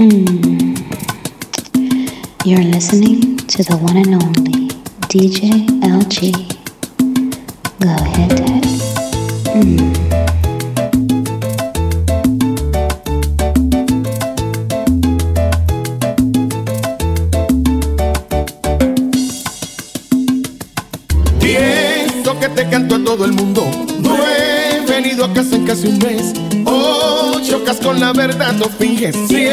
Mm. You're listening to the one and only DJ LG. Go ahead, Daddy. Mm. Que te canto a todo el mundo. No he venido a casa en casi un mes. Oh, chocas con la verdad, no finges. Si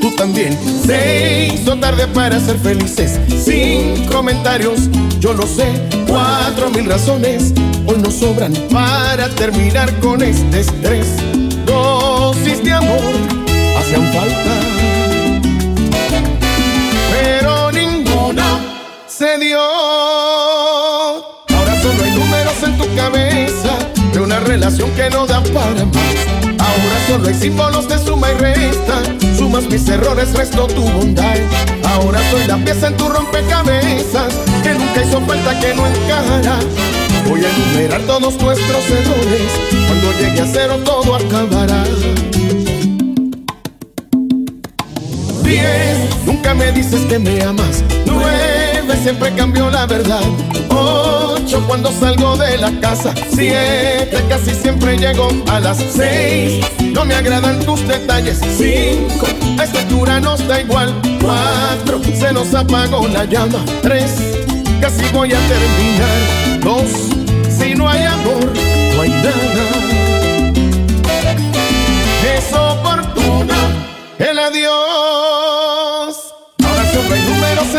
tú también. Se hizo tarde para ser felices. Sin comentarios, yo lo sé. Cuatro mil razones hoy nos sobran para terminar con este estrés. Dosis de amor hacían falta. Pero ninguna se dio. Ahora solo hay números en tu cabeza de una relación que no da para más. Ahora solo hay símbolos de suma y resta. Sumas mis errores, resto tu bondad. Ahora soy la pieza en tu rompecabezas que nunca hizo falta, que no encajará. Voy a enumerar todos nuestros errores. Cuando llegue a cero todo acabará. Diez, nunca me dices que me amas. Siempre cambio la verdad. Ocho, cuando salgo de la casa. Siete, casi siempre llego a las seis. No me agradan tus detalles. Cinco, a esta altura nos da igual. Cuatro, se nos apagó la llama. Tres, casi voy a terminar. Dos, si no hay amor, no hay nada. Es oportuno el adiós.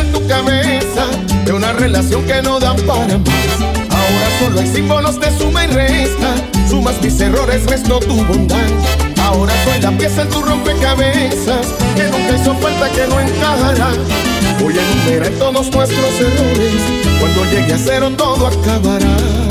En tu cabeza de una relación que no dan para más. Ahora solo hay símbolos de suma y resta. Sumas mis errores, resto tu bondad. Ahora soy la pieza en tu rompecabezas que nunca hizo falta, que no encajará. Voy a enumerar todos nuestros errores. Cuando llegue a cero todo acabará.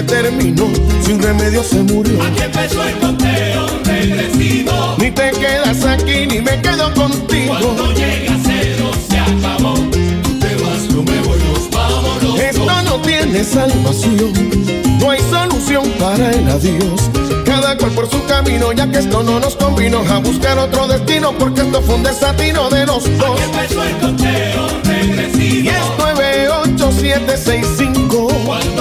Se terminó, sin remedio se murió. Aquí empezó el conteo regresivo. Ni te quedas aquí, ni me quedo contigo. Cuando llega cero se acabó. Tú te vas, yo me voy, nos vamos los dos. Esto no tiene salvación, no hay solución para el adiós. Cada cual por su camino, ya que esto no nos convino a buscar otro destino, porque esto fue un desatino de los dos. Aquí empezó el conteo regresivo. Y es 98765.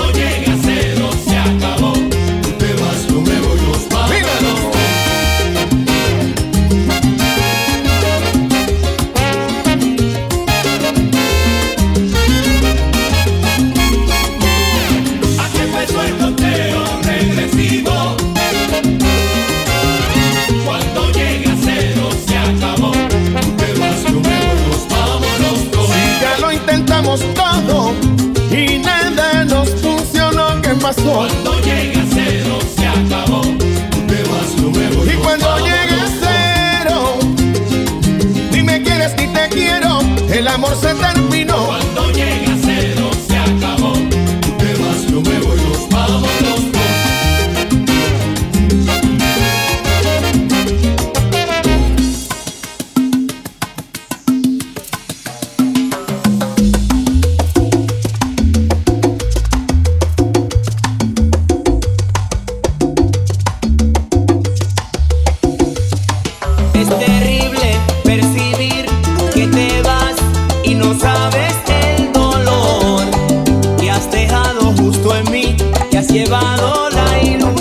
Has llevado la ilusión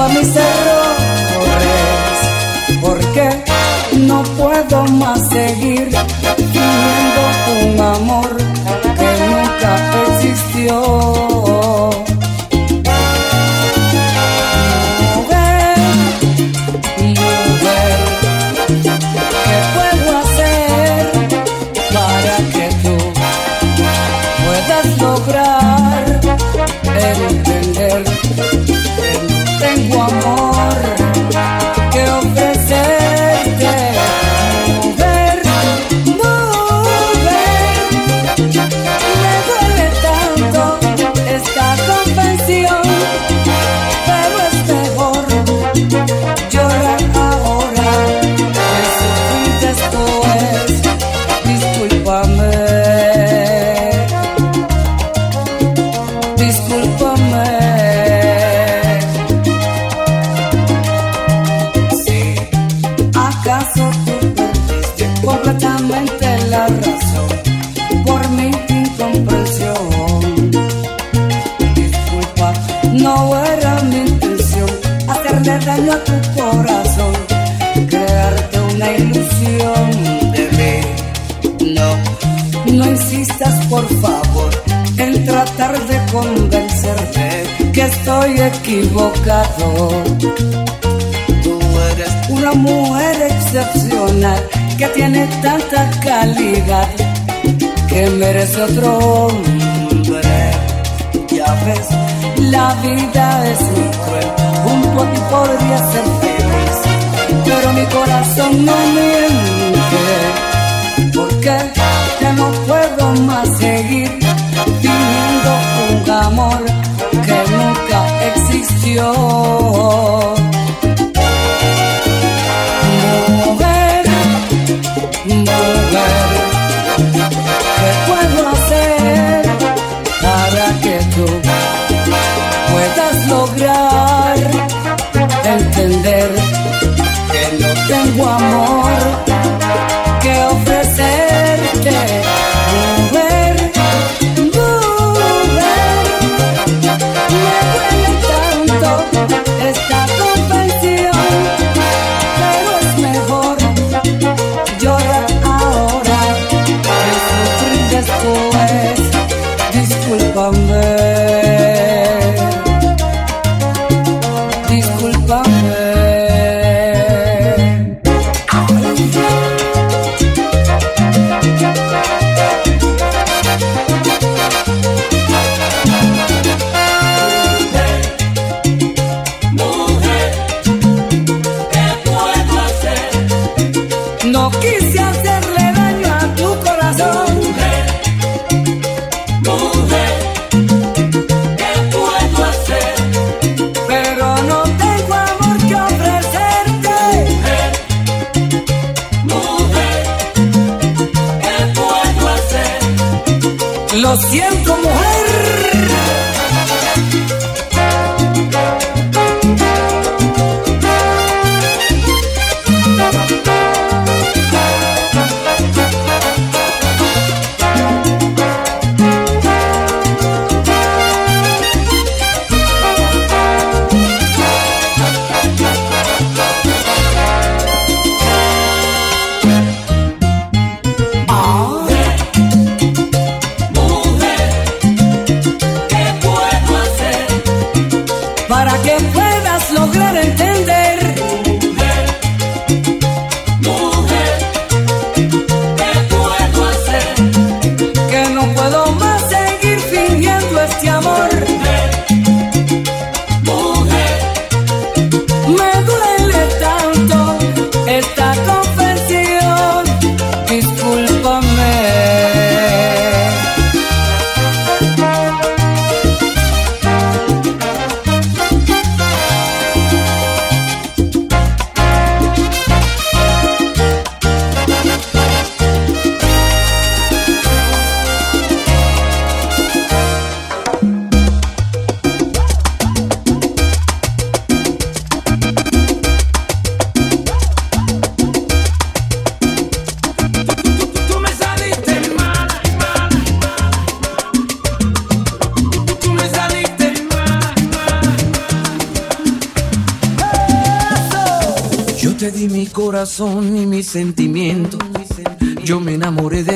disculpa mis errores, porque no puedo más seguir fingiendo un amor que nunca existió. Completamente la razón por mi incomprensión? Disculpa, no era mi intención hacerle daño a tu corazón, crearte una ilusión de mí. No, no insistas por favor en tratar de convencerte que estoy equivocado. Tú eres una mujer excepcional que tiene tanta calidad que merece otro hombre. Ya ves, la vida es muy cruel, junto a ti podría ser feliz, pero mi corazón no miente, porque ya no puedo más seguir viviendo un amor que nunca existió. Lo siento, mujer. y mis sentimientos. Yo me enamoré de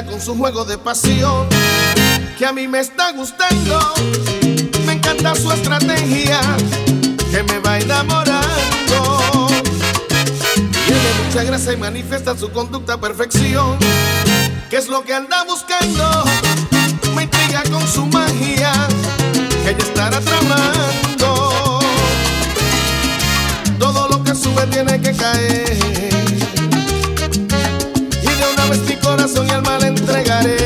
con su juego de pasión, que a mí me está gustando. Me encanta su estrategia, que me va enamorando. Tiene mucha gracia y manifiesta su conducta a perfección, que es lo que anda buscando. Me intriga con su magia, que ella estará tramando. Todo lo que sube tiene que caer. corazón y alma entregaré.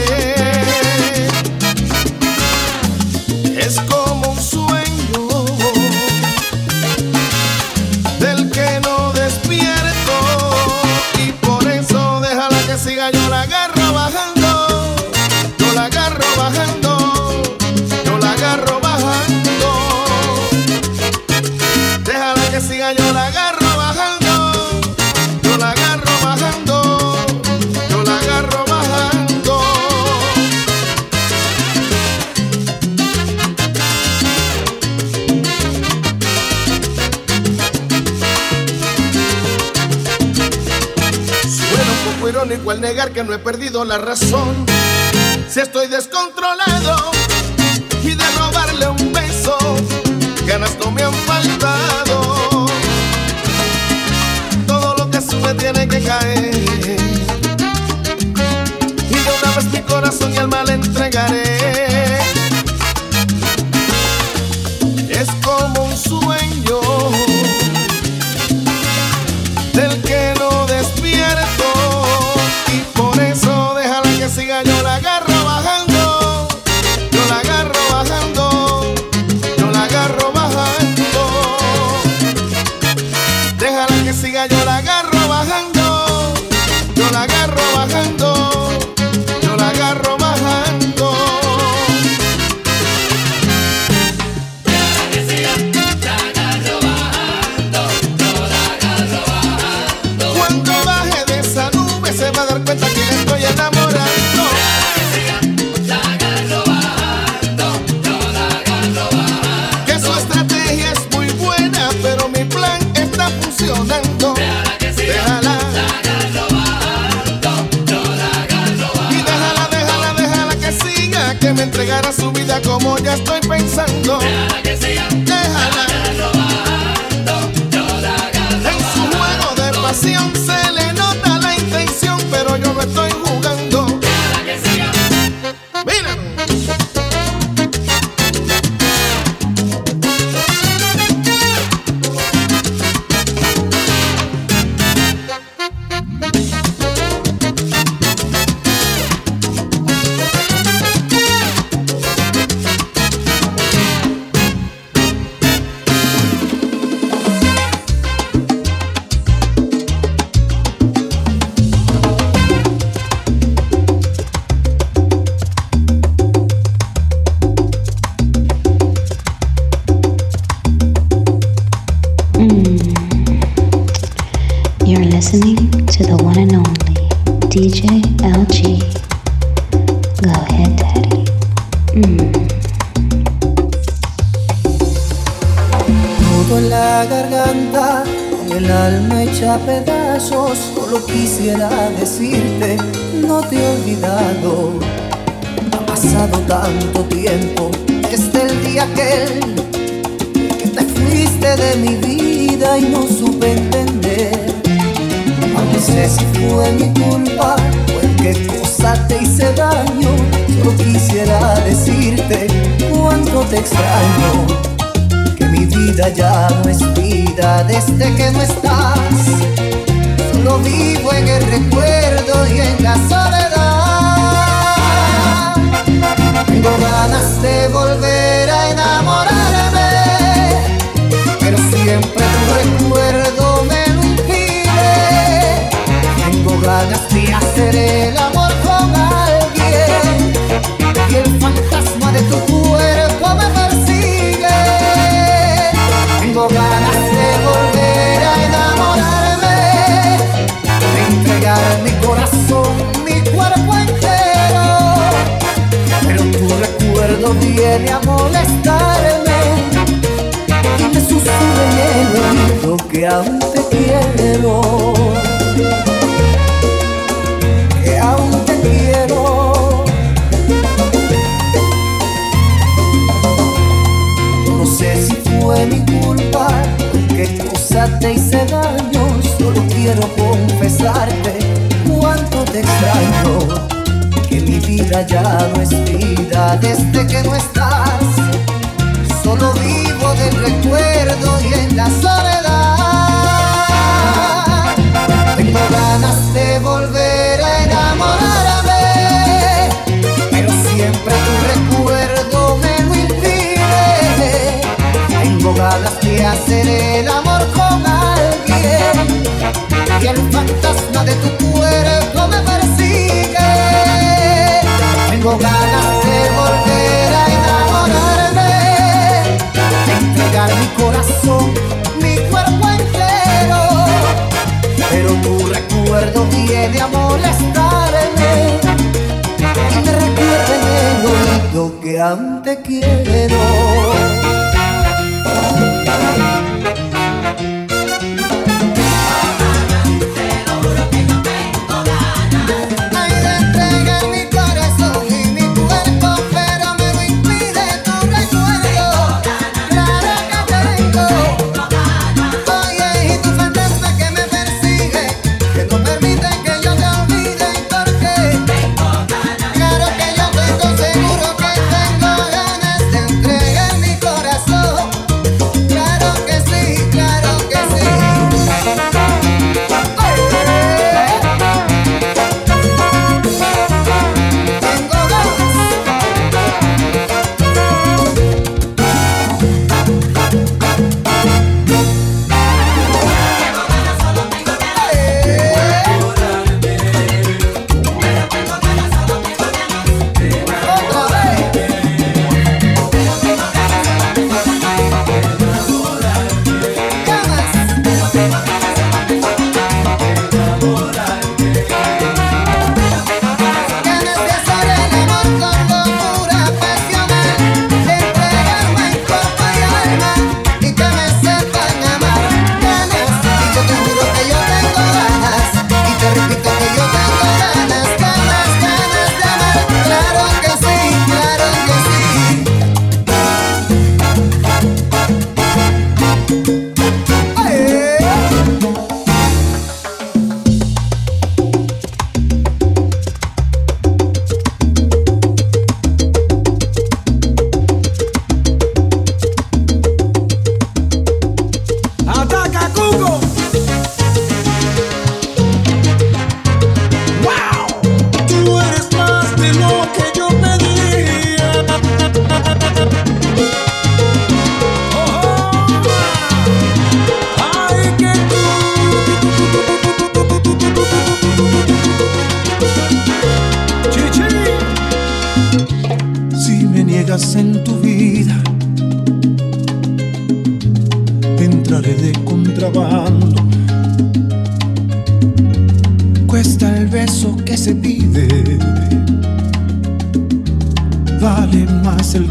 que no he perdido la razón. Si estoy descontrolado y de robarle un beso, ganas no me han faltado. Todo lo que sube tiene que caer. Y de una vez mi corazón y alma le entregaré. estás, solo vivo en el recuerdo. viene a molestarme y me susurra en el oído que aún te quiero. Que aún te quiero. No sé si fue mi culpa, qué cosa te hice daño, solo quiero confesarte cuánto te extraño ya no es vida desde que no estás. Solo vivo del recuerdo y en la soledad. Tengo ganas de volver a enamorarme, pero siempre tu recuerdo me lo impide. Tengo ganas de hacer el amor con alguien y el fantasma de tu recuerdo viene a molestarme y me recuerda en el oído que antes quiero.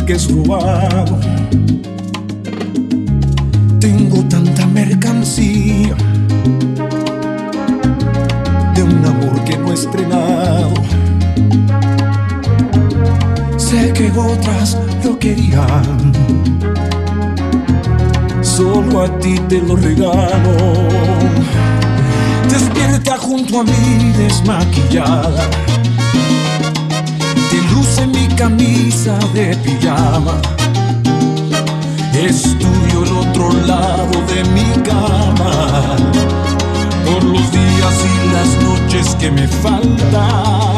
que es robado. Tengo tanta mercancía de un amor que no he estrenado. Sé que otras lo querían, solo a ti te lo regalo. Despierta junto a mí desmaquillada luce mi camisa de pijama. Es tuyo el otro lado de mi cama. Por los días y las noches que me faltan.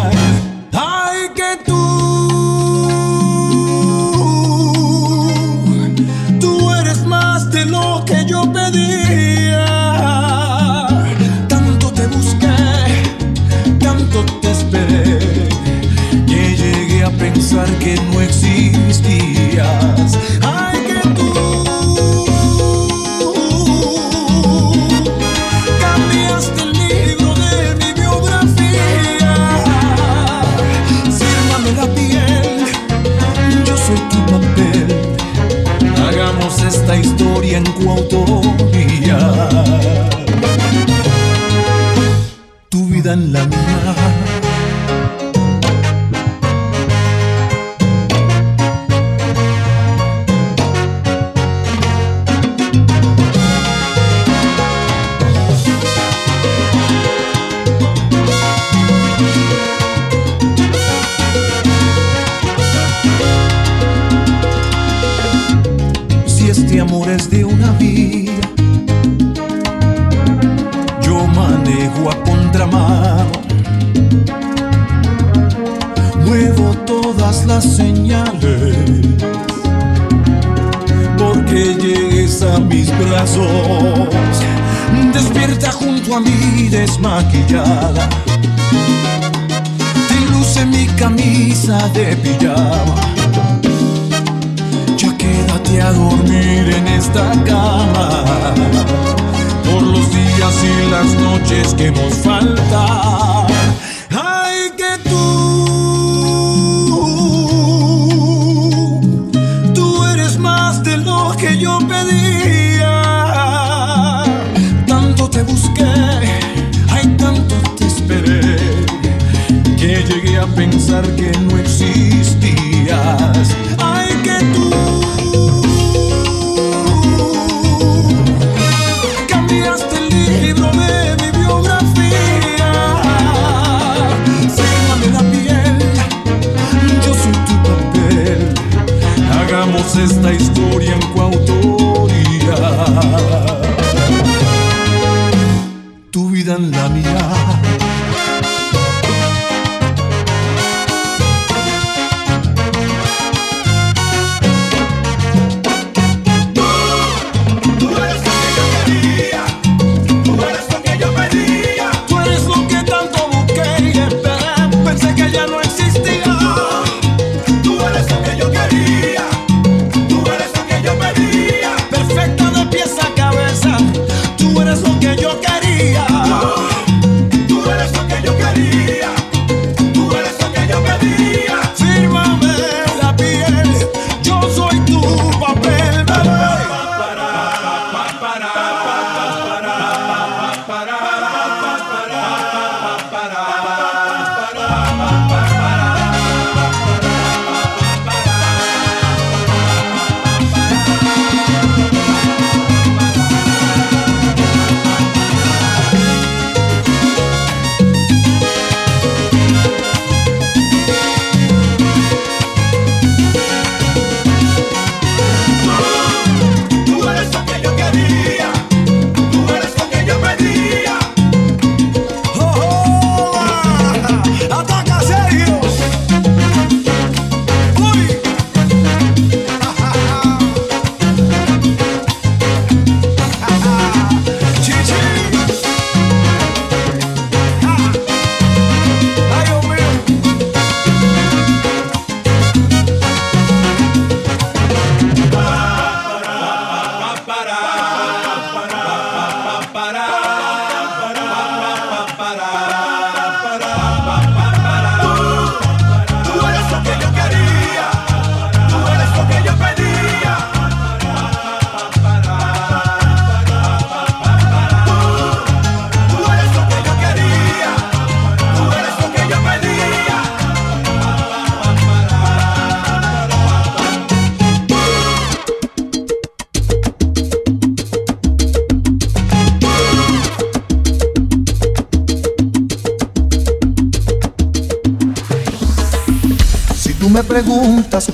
camisa de pijama. Ya quédate a dormir en esta cama. Por los días y las noches que nos faltan. pensar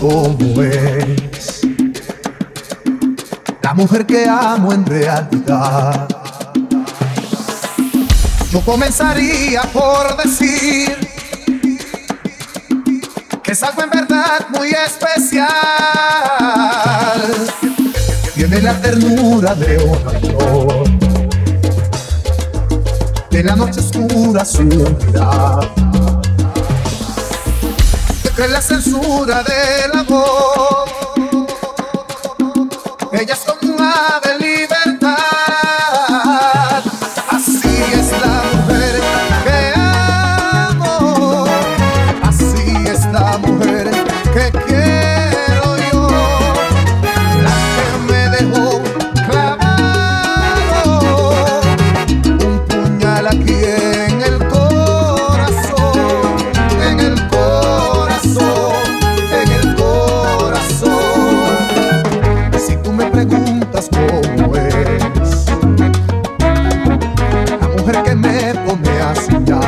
como es. La mujer que amo en realidad. Yo comenzaría por decir que es algo en verdad muy especial. Tiene la ternura de una flor, de la noche oscura su unidad que la censura del amor. Ellas son un ave libre. see.